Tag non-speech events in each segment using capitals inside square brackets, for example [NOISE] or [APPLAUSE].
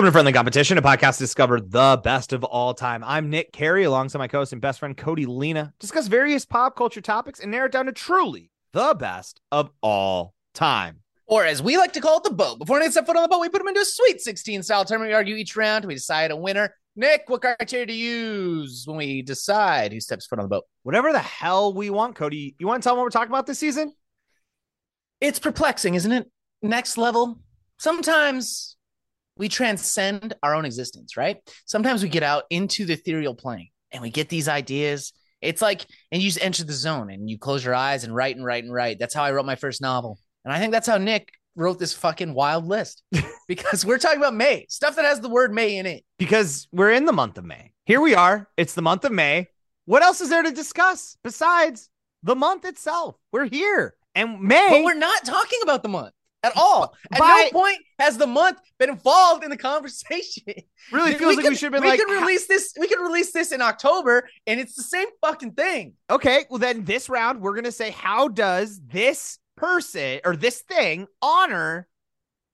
Welcome to Friendly Competition, a podcast to discover the best of all time. I'm Nick Carey, alongside my co-host and best friend Cody Lena. Discuss various pop culture topics and narrow it down to truly the best of all time. Or as we like to call it, the boat. Before they set foot on the boat, we put them into a sweet 16 style tournament. We argue each round. We decide a winner. Nick, what criteria to use when we decide who steps foot on the boat? Whatever the hell we want, Cody. You want to tell them what we're talking about this season? It's perplexing, isn't it? Next level. Sometimes we transcend our own existence, right? Sometimes we get out into the ethereal plane and we get these ideas. It's like, and you just enter the zone and you close your eyes and write and write and write. That's how I wrote my first novel. And I think that's how Nick wrote this fucking wild list [LAUGHS] because we're talking about May, stuff that has the word May in it. Because we're in the month of May. Here we are. It's the month of May. What else is there to discuss besides the month itself? We're here. And May. But we're not talking about the month at all. At By- no point has the month been involved in the conversation. [LAUGHS] really feels like we could- should have been we like, could release this. We could release this in October, and it's the same fucking thing. Okay, well then this round we're gonna say how does this person or this thing honor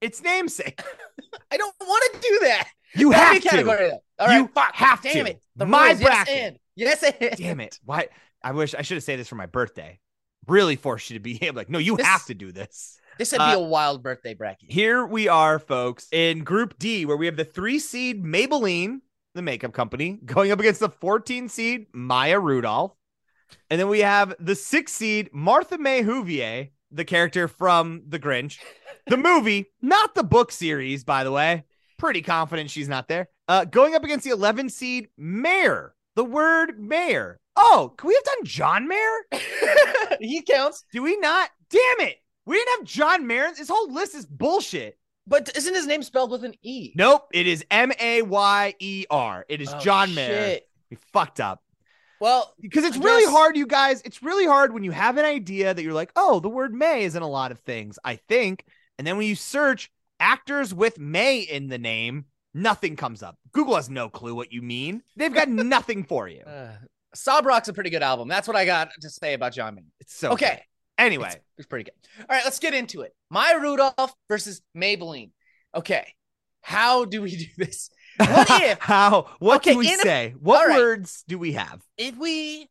its namesake? [LAUGHS] I don't want to do that. You That'd have to. category, though. All right, You fuck. have Damn to. it. The My rules, yes, bracket. and. Yes, and. Damn it! Why? [LAUGHS] I wish I should have said this for my birthday. Really forced you to be able like, no, you This- have to do this. This would Uh, be a wild birthday bracket. Here we are, folks, in Group D, where we have the three seed Maybelline, the makeup company, [LAUGHS] going up against the 14 seed Maya Rudolph. And then we have the six seed Martha May Whovier, the character from The Grinch, [LAUGHS] the movie, not the book series, by the way. Pretty confident she's not there. Uh, going up against the 11 seed Mayor, the word Mayor. Oh, can we have done John Mayer? [LAUGHS] he counts, Do we not? Damn it. We didn't have John Mayer. This whole list is bullshit. but isn't his name spelled with an E? Nope, it is M A Y E R. It is Oh, John Mayer. shit. We fucked up Well, because it's I really guess- hard, you guys. It's really hard when you have an idea that you're like, oh, the word May is in a lot of things, I think. And then when you search actors with May in the name, nothing comes up. Google has no clue what you mean. They've got [LAUGHS] nothing for you. uh, Sob Rock's a pretty good album. That's what I got to say about John Mayer. It's so okay. good. Anyway, It's, it's pretty good. All right, let's get into it. Maya Rudolph versus Maybelline. Okay. How do we [LAUGHS] do this? What [LAUGHS] if how? What Okay, do we in a- say? What right. words do we have? if we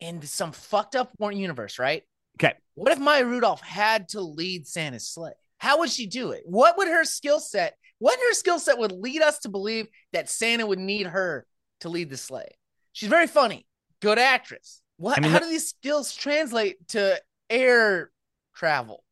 in some fucked up porn universe, right? Okay. What if Maya Rudolph had to lead Santa's sleigh? How would she do it? What would her skill set? What her skill set would lead us to believe that Santa would need her to lead the sleigh? She's very funny, good actress. What? I mean, how do these skills translate to air travel?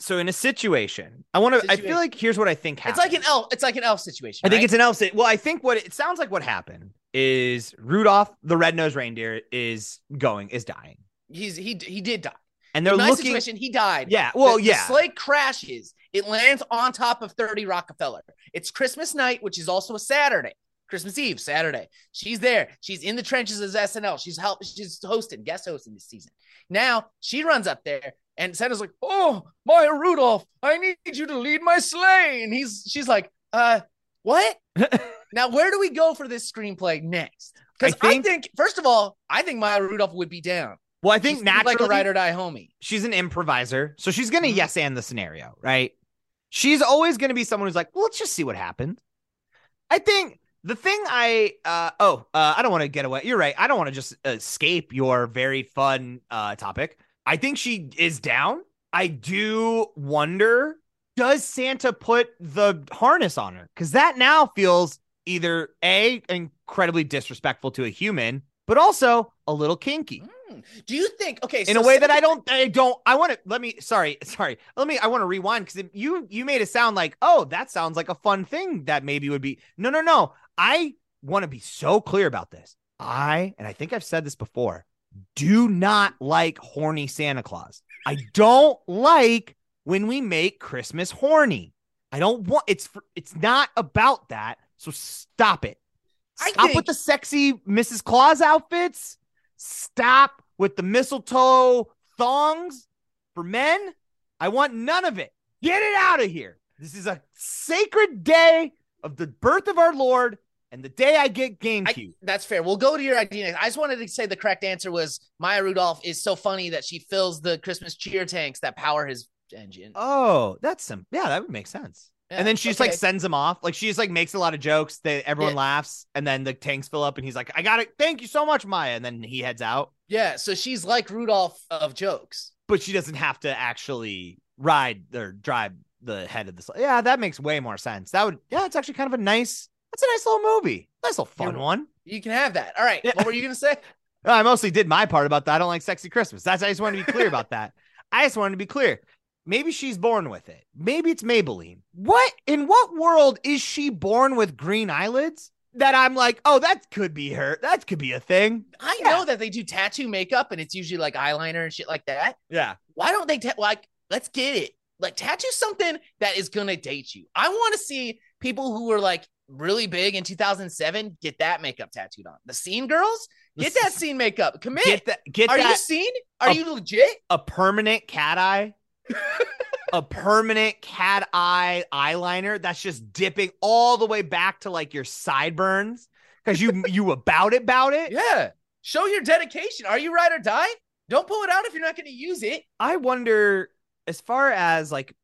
So in a situation, I want to. I feel like here's what I think happened. It's like an elf. It's like an elf situation. I think it's an elf. sit- Well, I think what it sounds like what happened is Rudolph, the red-nosed reindeer, is going is dying, he's he he did die. and they're In my looking. situation, he died. Yeah. Well, the, yeah. The sleigh crashes. It lands on top of 30 Rockefeller. It's Christmas night, which is also a Saturday. Christmas Eve, Saturday. She's there. She's in the trenches as SNL. She's help. She's hosting, guest hosting this season. Now she runs up there, and Santa's like, "Oh, Maya Rudolph, I need you to lead my sleigh." And he's, she's like, "Uh, what?" [LAUGHS] now, where do we go for this screenplay next? Because I I think- first of all, I think Maya Rudolph would be down. well, I think She's naturally, like a ride or die homie. she's an improviser, so she's gonna Mhm. yes and the scenario, right? She's always gonna be someone who's like, well, let's just see what happens. I think the thing I uh oh uh, I don't want to get away. You're right. I don't want to just escape your very fun uh topic. I think she is down. I do wonder does Santa put the harness on her? Because that now feels either a incredibly disrespectful to a human, but also a little kinky Hmm. Do you think okay in so a way that I don't I don't I want to let me sorry sorry let me I want to rewind because you you made it sound like oh that sounds like a fun thing that maybe would be no no no I want to be so clear about this I and I think I've said this before do not like horny Santa Claus I don't like when we make Christmas horny I don't want it's it's not about that so stop it I stop with the sexy Mrs. Claus outfits Stop with the mistletoe thongs for men. I want none of it. Get it out of here. This is a sacred day of the birth of our Lord and the day I get I, GameCube. that's fair. We'll go to your idea next. I just wanted to say the correct answer was Maya Rudolph is so funny that she fills the Christmas cheer tanks that power his engine. oh, that's some. Yeah, that would make sense. and then she just like sends him off. Like she just like makes a lot of jokes that everyone Yeah. laughs, and then the tanks fill up, and he's like, "I got it. Thank you so much, Maya." And then he heads out, yeah. So she's like Rudolph of jokes. but she doesn't have to actually ride or drive the head of the. sleigh. Yeah, that makes way more sense. That would, yeah, it's actually kind of a nice. That's a nice little movie. Nice little fun You're- one. You can have that. All right. Yeah. What were you gonna say? [LAUGHS] I mostly did my part about that. I don't like sexy Christmas. That's I just wanted to be clear about [LAUGHS] that. I just wanted to be clear. Maybe she's born with it. Maybe it's Maybelline. What in what world is she born with green eyelids? That I'm like, oh, that could be her. That could be a thing. I Yeah. know that they do tattoo makeup and it's usually like eyeliner and shit like that. Yeah. Why don't they ta- like? Let's get it. Like tattoo something that is gonna date you. I want to see people who are like really big in 2007 get that makeup tattooed on. The scene girls get that scene makeup. Commit. Get that. Get Are you seen? Are a- you legit? a permanent cat eye. [LAUGHS] a permanent cat eye eyeliner that's just dipping all the way back to like your sideburns because you you about it about it. Yeah. Show your dedication. Are you ride or die? Don't pull it out if you're not going to use it. I wonder as far as like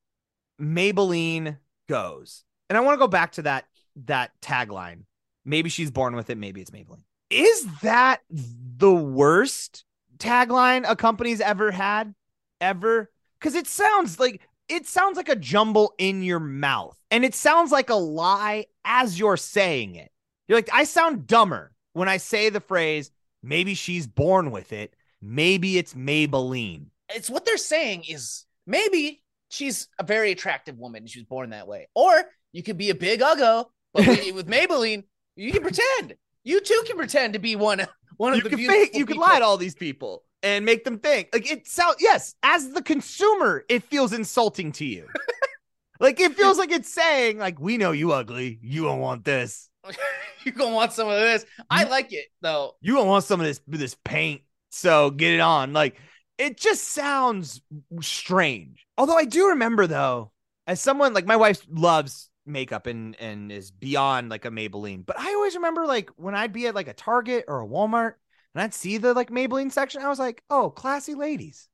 Maybelline goes, and I want to go back to that that tagline. Maybe she's born with it. Maybe it's Maybelline. Is that the worst tagline a company's ever had? Ever? Because it sounds like it sounds like a jumble in your mouth, and it sounds like a lie as you're saying it. You're like, I sound dumber when I say the phrase. Maybe she's born with it. Maybe it's Maybelline. It's what they're saying is maybe she's a very attractive woman and she was born that way. Or you could be a big uggo, but with, [LAUGHS] with Maybelline, you can pretend. You too can pretend to be one, one of you the can fake, you can lie to all these people and make them think like it sounds. Yes, as the consumer, it feels insulting to you. [LAUGHS] like it feels like it's saying like we know you ugly, you don't want this, [LAUGHS] you gonna want some of this. I like it though. you don't want some of this this paint, so get it on. Like it just sounds strange. Although I do remember though, as someone like my wife loves makeup and and is beyond like a Maybelline, but I always remember like when I'd be at like a Target or a Walmart and I'd see the like Maybelline section, I was like, oh, classy ladies.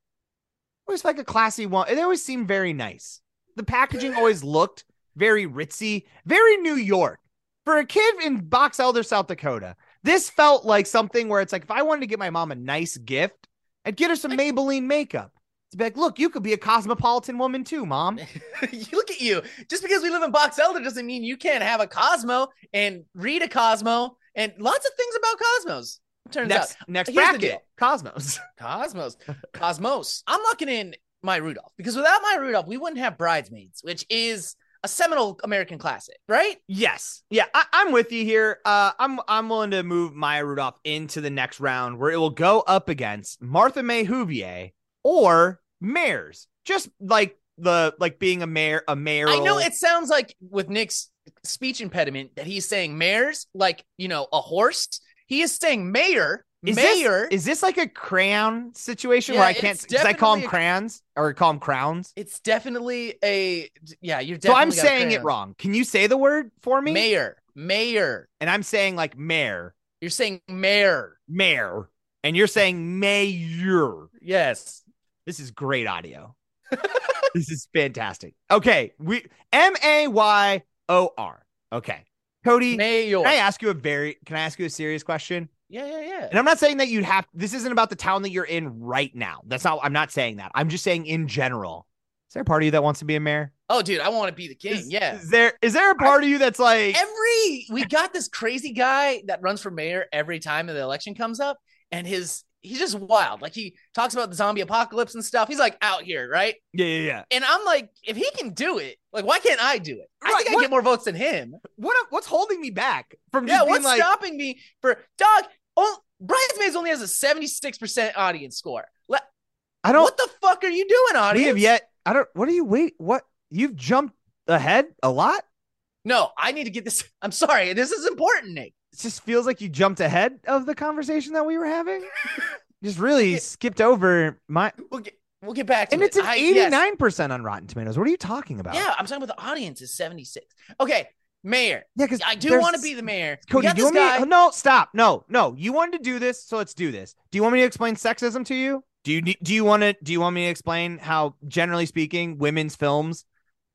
Always like a classy one. They always seemed very nice. The packaging [LAUGHS] always looked very ritzy, very New York. For a kid in Box Elder, South Dakota, this felt like something where it's like if I wanted to get my mom a nice gift, I'd get her some Maybelline makeup. To be like, look, you could be a cosmopolitan woman too, mom. [LAUGHS] look at you. Just because we live in Box Elder doesn't mean you can't have a Cosmo and read a Cosmo and lots of things about Cosmos. Turns Next, out next here's bracket. Cosmos. [LAUGHS] Cosmos. Cosmos. I'm locking in Maya Rudolph because without Maya Rudolph, we wouldn't have Bridesmaids, which is a seminal American classic, right? Yes. Yeah, I, I'm with you here. Uh, I'm I'm willing to move Maya Rudolph into the next round where it will go up against Martha May Whovier or mayors. Just like the like being a mayor, a mayor. I know it sounds like with Nick's speech impediment that he's saying mayors like, you know, a horse. He is saying mayor, is mayor. This, is this like a crayon situation Yeah, where I can't? Because I call them crayons or call them crowns. it's definitely a yeah, you're So I'm definitely got a saying it wrong. Can you say the word for me? Mayor, mayor. And I'm saying like mayor, You're saying mayor. mayor, and you're saying mayor. Yes. This is great audio. [LAUGHS] this is fantastic. Okay, we M A Y O R. Okay, Cody. Mayor. Can I ask you a very? Can I ask you a serious question? yeah, yeah, yeah. And I'm not saying that you'd have. This isn't about the town that you're in right now. That's not. I'm not saying that. I'm just saying in general. Is there a part of you that wants to be a mayor? Oh, dude, I want to be the king. Is, yeah. Is there? Is there a part of you that's like? every we got this crazy guy that runs for mayor every time the election comes up, and his he's just wild. Like he talks about the zombie apocalypse and stuff. He's like out here, right? Yeah, yeah, yeah. And I'm like, if he can do it, like why can't I do it? I Right, think I what- get more votes than him. What? What's holding me back from Yeah, what's like? stopping me for dog? Oh, Bridesmaids only has a 76% audience score. Let, I don't. what the fuck are you doing, audience? we have yet. I don't. What are you? Wait. What? You've jumped ahead a lot. No, I need to get this. [LAUGHS] I'm sorry. This is important, Nick. It just feels like you jumped ahead of the conversation that we were having. [LAUGHS] just really skipped over my We'll get we'll get back to it. and it. it's an I- 89% on Rotten Tomatoes. What are you talking about? Yeah, I'm talking about the audience is 76. Okay, mayor. Yeah, because I do want to be the mayor. Cody, do you want me. No, stop. No, no. You wanted to do this, so let's do this. Do you want me to explain sexism to you? Do you do you want to do you want me to explain how generally speaking women's films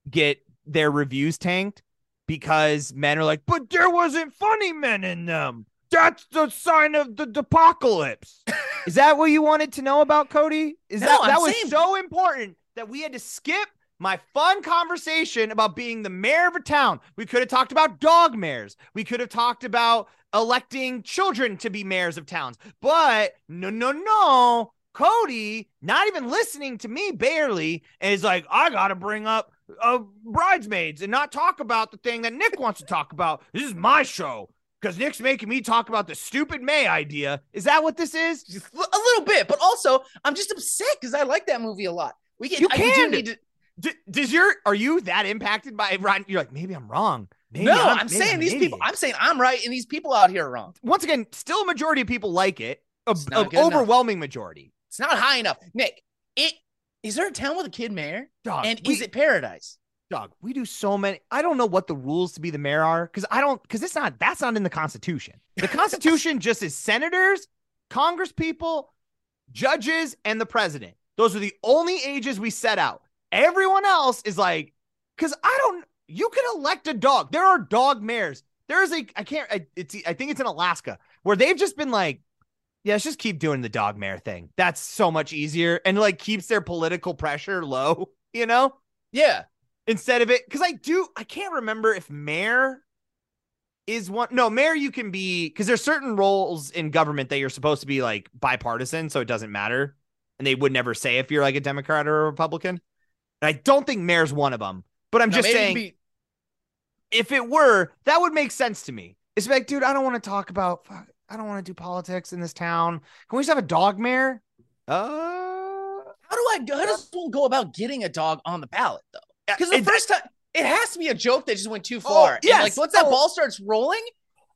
get their reviews tanked because men are like, but there wasn't funny men in them. That's the sign of the, the apocalypse. [LAUGHS] Is that what you wanted to know about Cody? Is No, that I'm that was saying- so important that we had to skip my fun conversation about being the mayor of a town. We could have talked about dog mayors. We could have talked about electing children to be mayors of towns. But no, no, no. Cody, not even listening to me barely, is like, I got to bring up uh, bridesmaids and not talk about the thing that Nick wants to talk about. This is my show because Nick's making me talk about the stupid May idea. Is that what this is? Just a little bit, but also I'm just upset because I like that movie a lot. We can, You I- we do can. need to. D- does your are you that impacted by Ryan? You're like maybe I'm wrong. Maybe no, I'm, I'm, saying an these people. I'm saying I'm right, and these people out here are wrong. once again still a majority of people like it. A, a good enough. overwhelming majority. It's not high enough. Nick, it is there a town with a kid mayor, Dog, and we, is it paradise? dog? We do so many. I don't know what the rules to be the mayor are because I don't because it's not that's not in the Constitution. The Constitution just is senators, Congress people, judges, and the president. Those are the only ages we set out. Everyone else is like, because I don't. You can elect a dog. There are dog mayors. There's a I can't. I, it's I think it's in Alaska where they've just been like, yeah, let's just keep doing the dog mayor thing. That's so much easier and like keeps their political pressure low. [LAUGHS] You know Yeah, instead of it because I do I can't remember if mayor is one no mayor you can be because there's certain roles in government that you're supposed to be like bipartisan so it doesn't matter and they would never say if you're like a Democrat or a Republican and I don't think mayor's one of them but I'm No, just saying be- if it were that would make sense to me it's like dude I don't want to talk about fuck, I don't want to do politics in this town can we just have a dog mayor uh how do I? How does one go about getting a dog on the ballot though? Because the it- first time it has to be a joke that just went too Oh, far. And, yes. like once that Oh. ball starts rolling,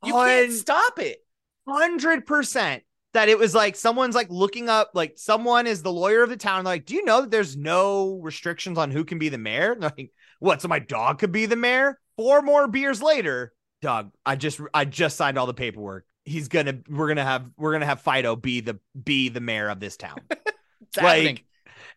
you can't stop it. hundred percent that it was like someone's like looking up like someone is the lawyer of the town. Like, do you know that there's no restrictions on who can be the mayor? Like, what? So my dog could be the mayor? Four more beers later, dog. I just I just signed all the paperwork. He's gonna we're gonna have we're gonna have Fido be the be the mayor of this town. [LAUGHS] Like,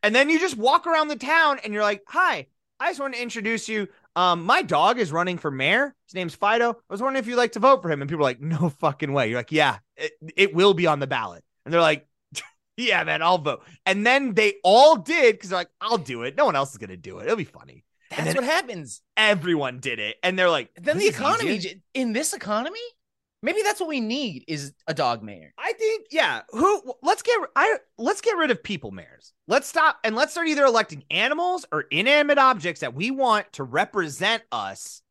and then you just walk around the town and you're like, hi, I just want to introduce you. Um, my dog is running for mayor. His name's Fido. I was wondering if you'd like to vote for him. And people are like, no fucking way. You're like, yeah, it, it will be on the ballot. And they're like, [LAUGHS] yeah, man, I'll vote. And then they all did because they're like, I'll do it. No one else is gonna do it. It'll be funny. That's and then- what happens. Everyone did it. And they're like, Then the economy easier." j- in this economy, maybe that's what we need is a dog mayor. I think, yeah. Who? Let's get. I let's get rid of people mayors. Let's stop and let's start either electing animals or inanimate objects that we want to represent us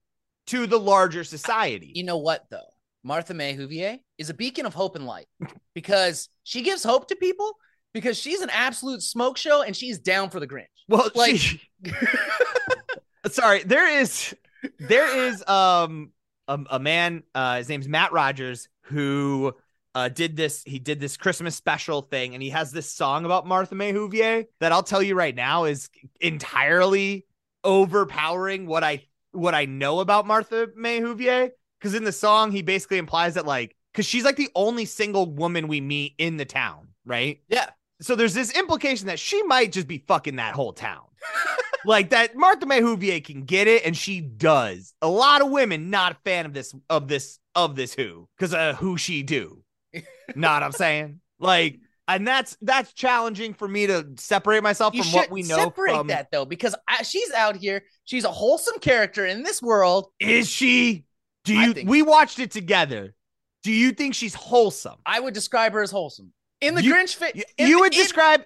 to the larger society. You know what though? Martha May Whovier is a beacon of hope and light [LAUGHS] because she gives hope to people because she's an absolute smoke show and she's down for the Grinch. well, like- she- [LAUGHS] sorry, there is there is um a, a man. Uh, his name's Matt Rogers who. Uh, did this he did this christmas special thing and he has this song about martha may whovier that i'll tell you right now is entirely overpowering what I what I know about Martha May Whovier. Because in the song, he basically implies that like, because she's like the only single woman we meet in the town, right? Yeah. So there's this implication that she might just be fucking that whole town. Like that Martha May Whovier can get it, and she does. A lot of women not a fan of this of this of this who because uh who she do. know what I'm saying? Like, and that's that's challenging for me to separate myself You from what we know separate from that though because I, she's out here. She's a wholesome character in this world. Is she? Do you? think We watched it together. Do you think she's wholesome? I would describe her as wholesome in the You- Grinch fit. You, you the- would in- describe,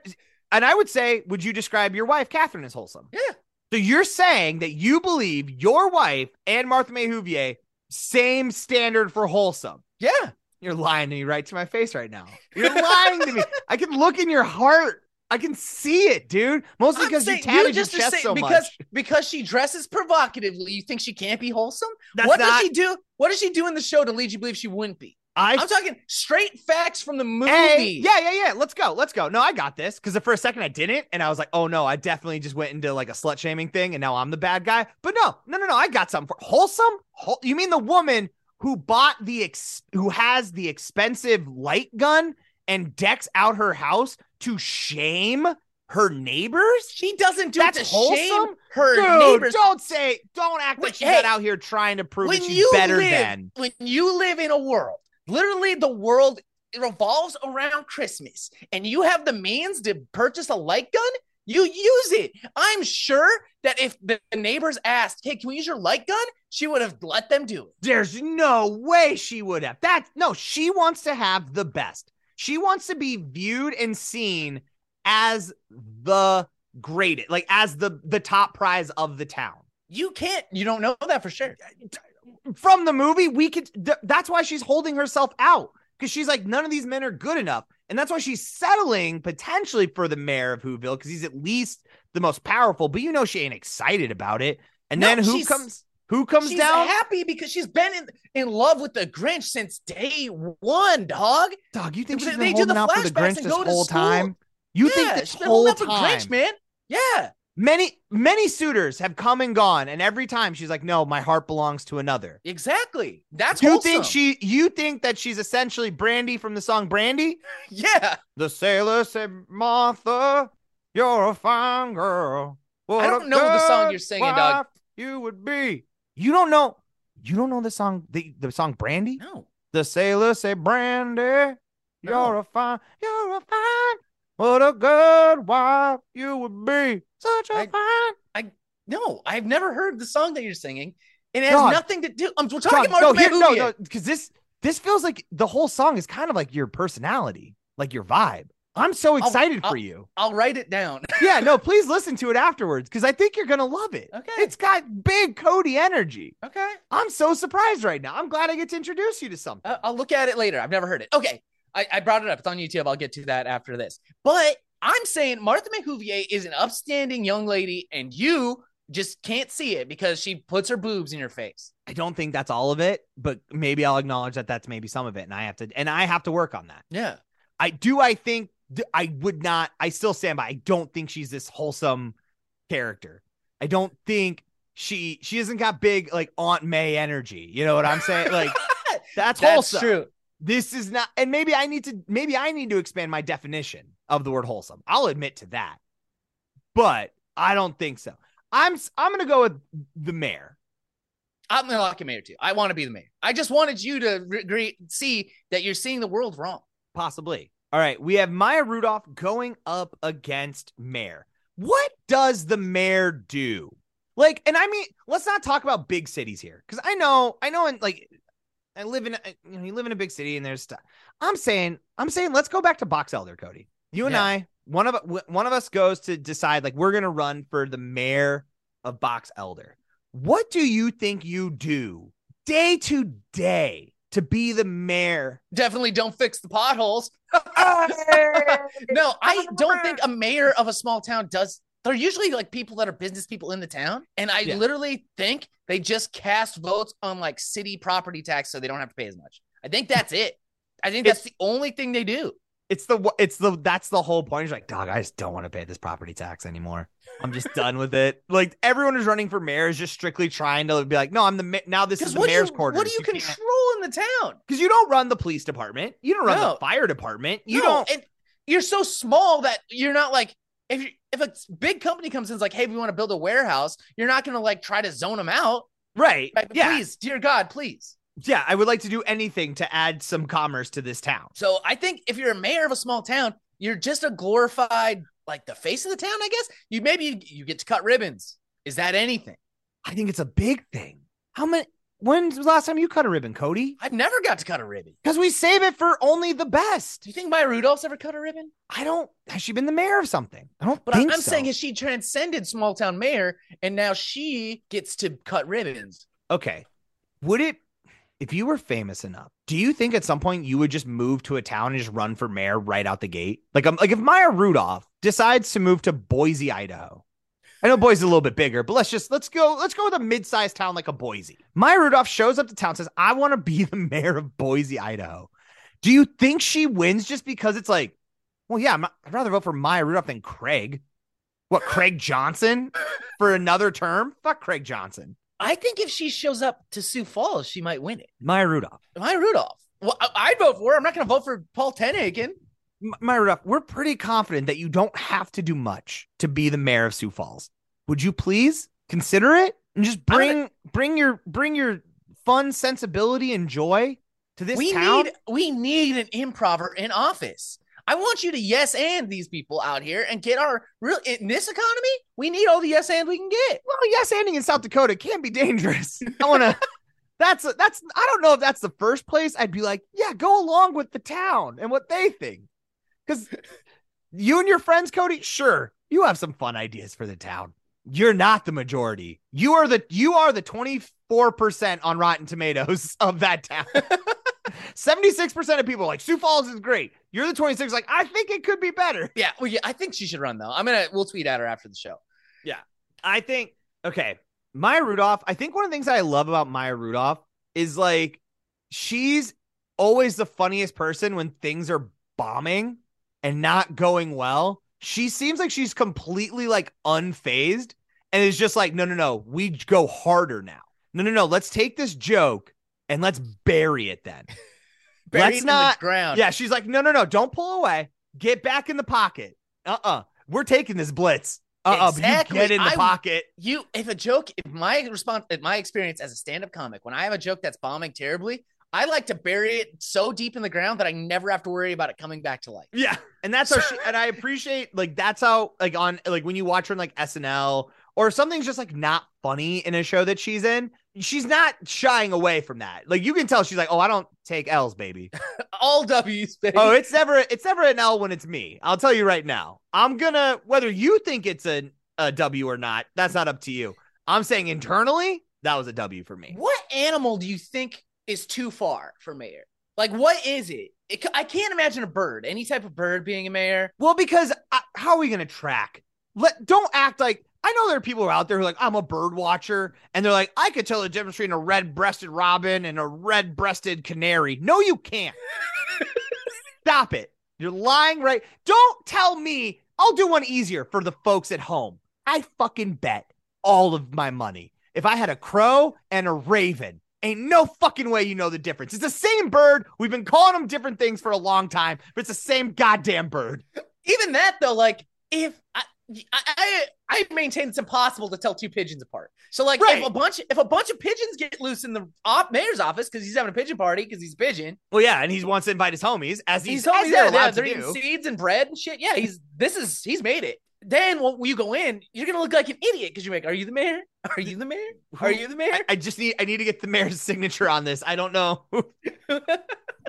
and I would say, would you describe your wife, Catherine, as wholesome? Yeah. So you're saying that you believe your wife and Martha May Whovier same standard for wholesome. Yeah. You're lying to me right to my face right now. You're lying to me. [LAUGHS] I can look in your heart. I can see it, dude. Mostly I'm because you tatted your just to chest say- so because much. because she dresses provocatively. You think she can't be wholesome? That's what not. does she do? What does she do in the show to lead you to believe she wouldn't be? I I'm talking straight facts from the movie. Hey, yeah, yeah, yeah. Let's go. Let's go. No, I got this. Because for a second I didn't, and I was like, oh no, I definitely just went into like a slut shaming thing, and now I'm the bad guy. But no, no, no, no. I got something for wholesome. Whol- you mean the woman who bought the ex- who has the expensive light gun and decks out her house to shame her neighbors. She doesn't do That's it to shame her Dude, neighbors. don't say, don't act Wait, like she's hey, not out here trying to prove that she's better live, than. when you live in a world, literally the world revolves around Christmas, and you have the means to purchase a light gun, you use it. I'm sure that if the neighbors asked, "Hey, can we use your light gun?" she would have let them do it. There's no way she would have. That no, she wants to have the best. She wants to be viewed and seen as the greatest, like as the the top prize of the town. You can't. You don't know that for sure. From the movie, we could. th- that's why she's holding herself out because she's like, none of these men are good enough, and that's why she's settling potentially for the mayor of Whoville because he's at least the most powerful. But you know, she ain't excited about it. And No, then who comes? Who comes She's down? happy because she's been in, in love with the Grinch since day one, dog. Dog, you think They- she's they been do the holding out for the flashbacks Grinch and this go to whole school. time? You yeah, think this she's been whole holding up for time? Grinch, man. Yeah. Many, many suitors have come and gone, and every time she's like, "No, my heart belongs to another." Exactly. That's you wholesome. think she? You think that she's essentially Brandy from the song Brandy? [LAUGHS] Yeah. The sailor said, "Martha, you're a fine girl." What I don't know the song you're singing, dog. You would be. You don't know. You don't know the song. The the song Brandy. No. The sailor said, Brandy, you're a fine, you're a fine. What a good wife you would be. Such a I- fine. I no, I've never heard the song that you're singing. And it has Dog. nothing to do. I'm we're talking no, Martha here, no, no, because this this feels like the whole song is kind of like your personality, like your vibe. I'm so I'll- excited I'll- for you. I'll write it down. [LAUGHS] Yeah, no, please listen to it afterwards because I think you're gonna love it. Okay. It's got big Cody energy. okay. I'm so surprised right now. I'm glad I get to introduce you to something. Uh, I'll look at it later. I've never heard it. Okay. I, I brought it up. It's on YouTube. I'll get to that after this. But I'm saying Martha May Whovier is an upstanding young lady, and you just can't see it because she puts her boobs in your face. I don't think that's all of it, but maybe I'll acknowledge that that's maybe some of it, and I have to and I have to work on that. Yeah. I do. I think th- I would not. I still stand by. I don't think she's this wholesome character. I don't think she she hasn't got big like Aunt May energy. You know what I'm saying? Like [LAUGHS] that's, That's wholesome. true. This is not. And maybe I need to. Maybe I need to expand my definition of the word wholesome. I'll admit to that, but I don't think so. I'm I'm gonna go with the mayor. I'm gonna lock him mayor too. I want to be the mayor. I just wanted you to re- see that you're seeing the world wrong. Possibly. All right, we have Maya Rudolph going up against Mayor. What does the mayor do? Like, and I mean, let's not talk about big cities here, because I know, I know, and like, I live in, you know, you live in a big city, and there's stuff. I'm saying, I'm saying, let's go back to Box Elder, Cody. You and Yeah. I, one of one of us goes to decide, like, we're gonna run for the mayor of Box Elder. What do you think you do day to day to be the mayor? Definitely don't fix the potholes. [LAUGHS] [LAUGHS] No, I don't think a mayor of a small town does. They're usually like people that are business people in the town. And I Yeah. literally think they just cast votes on like city property tax so they don't have to pay as much. I think that's it. I think that's the only thing they do. It's the it's the that's the whole point. He's like, dog, I just don't want to pay this property tax anymore. I'm just done with it. [LAUGHS] Like everyone who's running for mayor is just strictly trying to be like, no, I'm the ma- now this is the mayor's you, quarters. what do you, control in the town? Because you don't run the police department, you don't run No. the fire department, you No, don't. And you're so small that you're not like if you, if a big company comes in and is like, hey, we want to build a warehouse, you're not gonna like try to zone them out. Right? Right? Yeah, Please, dear God, please. yeah. I would like to do anything to add some commerce to this town. So I think if you're a mayor of a small town, you're just a glorified like the face of the town. I guess you maybe you, you get to cut ribbons. Is that anything? I think it's a big thing. How many? When's the last time you cut a ribbon, Cody? I've never got to cut a ribbon. Because we save it for only the best. Do you think Maya Rudolph's ever cut a ribbon? I don't. Has she been the mayor of something? I don't But I'm so. saying has she transcended small town mayor and now she gets to cut ribbons? okay, would it, if you were famous enough, do you think at some point you would just move to a town and just run for mayor right out the gate? Like, um, like if Maya Rudolph decides to move to Boise, Idaho. I know Boise's a little bit bigger, but let's just let's go let's go with a mid-sized town like a Boise. Maya Rudolph shows up to town says, "I want to be [LAUGHS] the mayor of Boise, Idaho." Do you think she wins just because it's like, well, yeah, I'd rather vote for Maya Rudolph than Craig. What, Craig Johnson for another term? Fuck Craig Johnson. I think if she shows up to Sioux Falls, she might win it. Maya Rudolph. Maya Rudolph. Well, I- I'd vote for her. I'm not going to vote for Paul TenHaken. M- Maya Rudolph, we're pretty confident that you don't have to do much to be the mayor of Sioux Falls. Would you please consider it and just bring gonna- bring your bring your fun sensibility and joy to this we town? need we need an improver in office. I want you to yes and these people out here and get our real in this economy. We need all the yes and we can get. well, yes, ending in South Dakota can be dangerous. I want to. [LAUGHS] That's that's. I don't know if that's the first place. I'd be like, yeah, go along with the town and what they think, because you and your friends, Cody, sure, you have some fun ideas for the town. You're not the majority. You are the you are the 24% on Rotten Tomatoes [LAUGHS] of that town. [LAUGHS] 76% of people are like Sioux Falls is great. You're the 26 like I think it could be better. [LAUGHS] Yeah, well, yeah, I think she should run though. I'm gonna we'll tweet at her after the show. Yeah. I think okay, Maya Rudolph. I think one of the things I love about Maya Rudolph is like she's always the funniest person when things are bombing and not going well. She seems like she's completely like unfazed and is just like, no, no, no, we go harder now. No, no, no, let's take this joke and let's bury it then. [LAUGHS] Buried Let's in not- ground. Yeah, she's like, no, no, no, don't pull away. Get back in the pocket. Uh uh-uh. uh. we are taking this blitz. Uh uh Exactly. You get in the I- pocket. You if a joke, if my response if my experience as a stand-up comic, when I have a joke that's bombing terribly, I like to bury it so deep in the ground that I never have to worry about it coming back to life. Yeah. And that's how she, and I appreciate like that's how like on like when you watch her on like SNL or something's just like not funny in a show that she's in, she's not shying away from that. Like you can tell she's like, oh, I don't take L's, baby. [LAUGHS] All W's, baby. Oh, it's never it's never an L when it's me. I'll tell you right now. I'm gonna whether you think it's a, a W or not, that's not up to you. I'm saying internally, that was a W for me. What animal do you think is too far for mayor? Like, what is it? it I can't imagine a bird, any type of bird being a mayor. Well, because uh, how are we going to track? Let don't act like I know there are people out there who are like I'm a bird watcher, and they're like I could tell the difference between a red-breasted robin and a red-breasted canary. No, you can't. [LAUGHS] Stop it. You're lying, right? Don't tell me. I'll do one easier for the folks at home. I fucking bet all of my money if I had a crow and a raven. Ain't no fucking way you know the difference. It's the same bird. We've been calling them different things for a long time, but it's the same goddamn bird. Even that though, like if I I I, maintain it's impossible to tell two pigeons apart. So like Right. if a bunch if a bunch of pigeons get loose in the op- mayor's office because he's having a pigeon party because he's a pigeon, Well, yeah, and he wants to invite his homies as he's, he's as always they're yeah, allowed yeah, they're do. eating seeds and bread and shit. Yeah, he's this is he's made it. Then when you go in, you're gonna look like an idiot because you're like, "Are you the mayor? [LAUGHS] Are you the mayor? Are you the mayor?" I, I just need I need to get the mayor's [LAUGHS] signature on this. I don't know. [LAUGHS]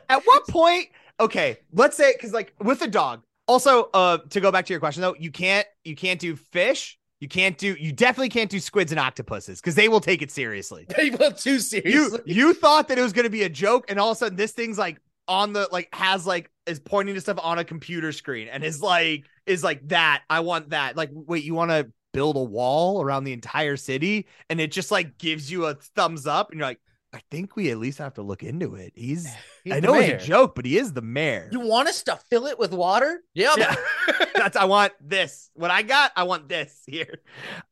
At what point? Okay, let's say because like with a dog. Also, uh, to go back to your question though, you can't you can't do fish. You can't do you definitely can't do squids and octopuses because they will take it seriously. People too You seriously. you thought that it was gonna be a joke, and all of a sudden this thing's like on the like has like is pointing to stuff on a computer screen and is like is like that. I want that. Like, wait, you want to build a wall around the entire city, and it just like gives you a thumbs up, and you're like, I think we at least have to look into it. He's, [SIGHS] He's I know mayor. it's a joke, but he is the mayor. You want us to fill it with water? Yep. Yeah. [LAUGHS] That's I want this. What I got, I want this here.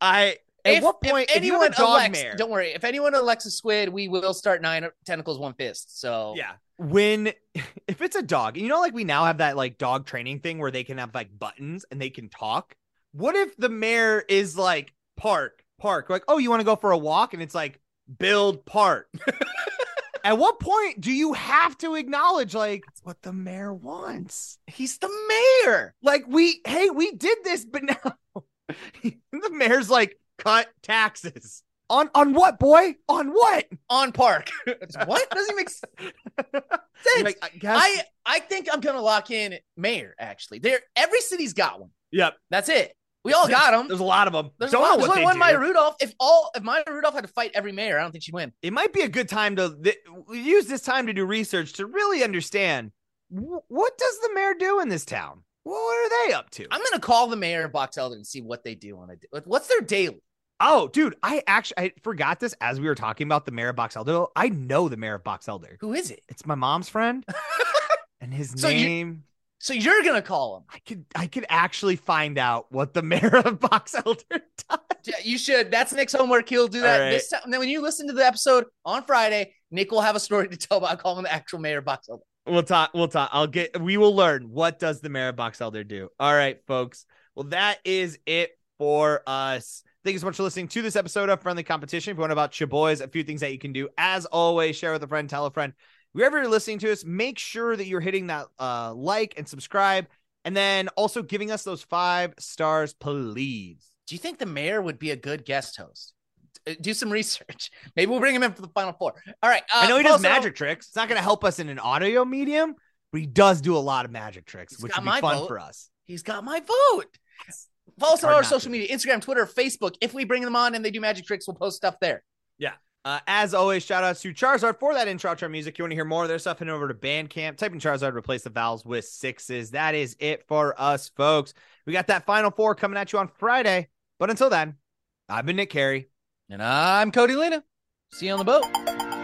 I at If, what if point if you have anyone a dog elects, mayor? don't worry. If anyone elects a squid, we will start nine tentacles, one fist. So Yeah. When [LAUGHS] if it's a dog, you know, like we now have that like dog training thing where they can have like buttons and they can talk. What if the mayor is like park, park, like, oh, you want to go for a walk? And it's like build park. [LAUGHS] At what point do you have to acknowledge like that's what the mayor wants? he's the mayor Like we hey, we did this, but now [LAUGHS] the mayor's like cut taxes. On on what, boy? On what? on park. [LAUGHS] what doesn't make [LAUGHS] sense? Like, I guess. I I think I'm gonna lock in mayor. Actually, there every city's got one. yep. That's it. We all got them. There's a lot of them. There's Don't one, know there's only they one do. Maya Rudolph. If all if Maya Rudolph had to fight every mayor, I don't think she'd win. it might be a good time to th- use this time to do research to really understand wh- what does the mayor do in this town. What are they up to? I'm gonna call the mayor of Box Elder and see what they do on a what's their daily. Oh, dude, I actually I forgot this as we were talking about the mayor of Box Elder. I know the mayor of Box Elder. Who is it? It's my mom's friend, [LAUGHS] and his So you- name. So you're gonna call him? I could I could actually find out what the [LAUGHS] mayor of Box Elder does. Yeah, you should. That's Nick's homework. He'll do that right. this time. And then when you listen to the episode on Friday, Nick will have a story to tell about calling the actual mayor of Box Elder. We'll talk. We'll talk. I'll get. We will learn what does the mayor of Box Elder do. All right, folks. Well, that is it for us. Thank you so much for listening to this episode of Friendly Competition. If you want about your boys, a few things that you can do. As always, share with a friend, tell a friend. Wherever you're listening to us, make sure that you're hitting that uh, like and subscribe, and then also giving us those five stars, please. Do you think the mayor would be a good guest host? Do some research. [LAUGHS] Maybe we'll bring him in for the final four. All right. Uh, I know he does also- magic tricks. It's not going to help us in an audio medium, but he does do a lot of magic tricks, which would be fun vote. for us. He's got my vote. Follow us on hard our not social media Instagram, Twitter, Facebook. If we bring them on and they do magic tricks, we'll post stuff there. Uh, as always, shout outs to Charizard for that intro to our music. You want to hear more of their stuff, head over to Bandcamp. Type in Charizard, replace the vowels with sixes. That is it for us, folks. We got that final four coming at you on Friday. But until then, I've been Nick Carey. And I'm Cody Lena. See you on the boat.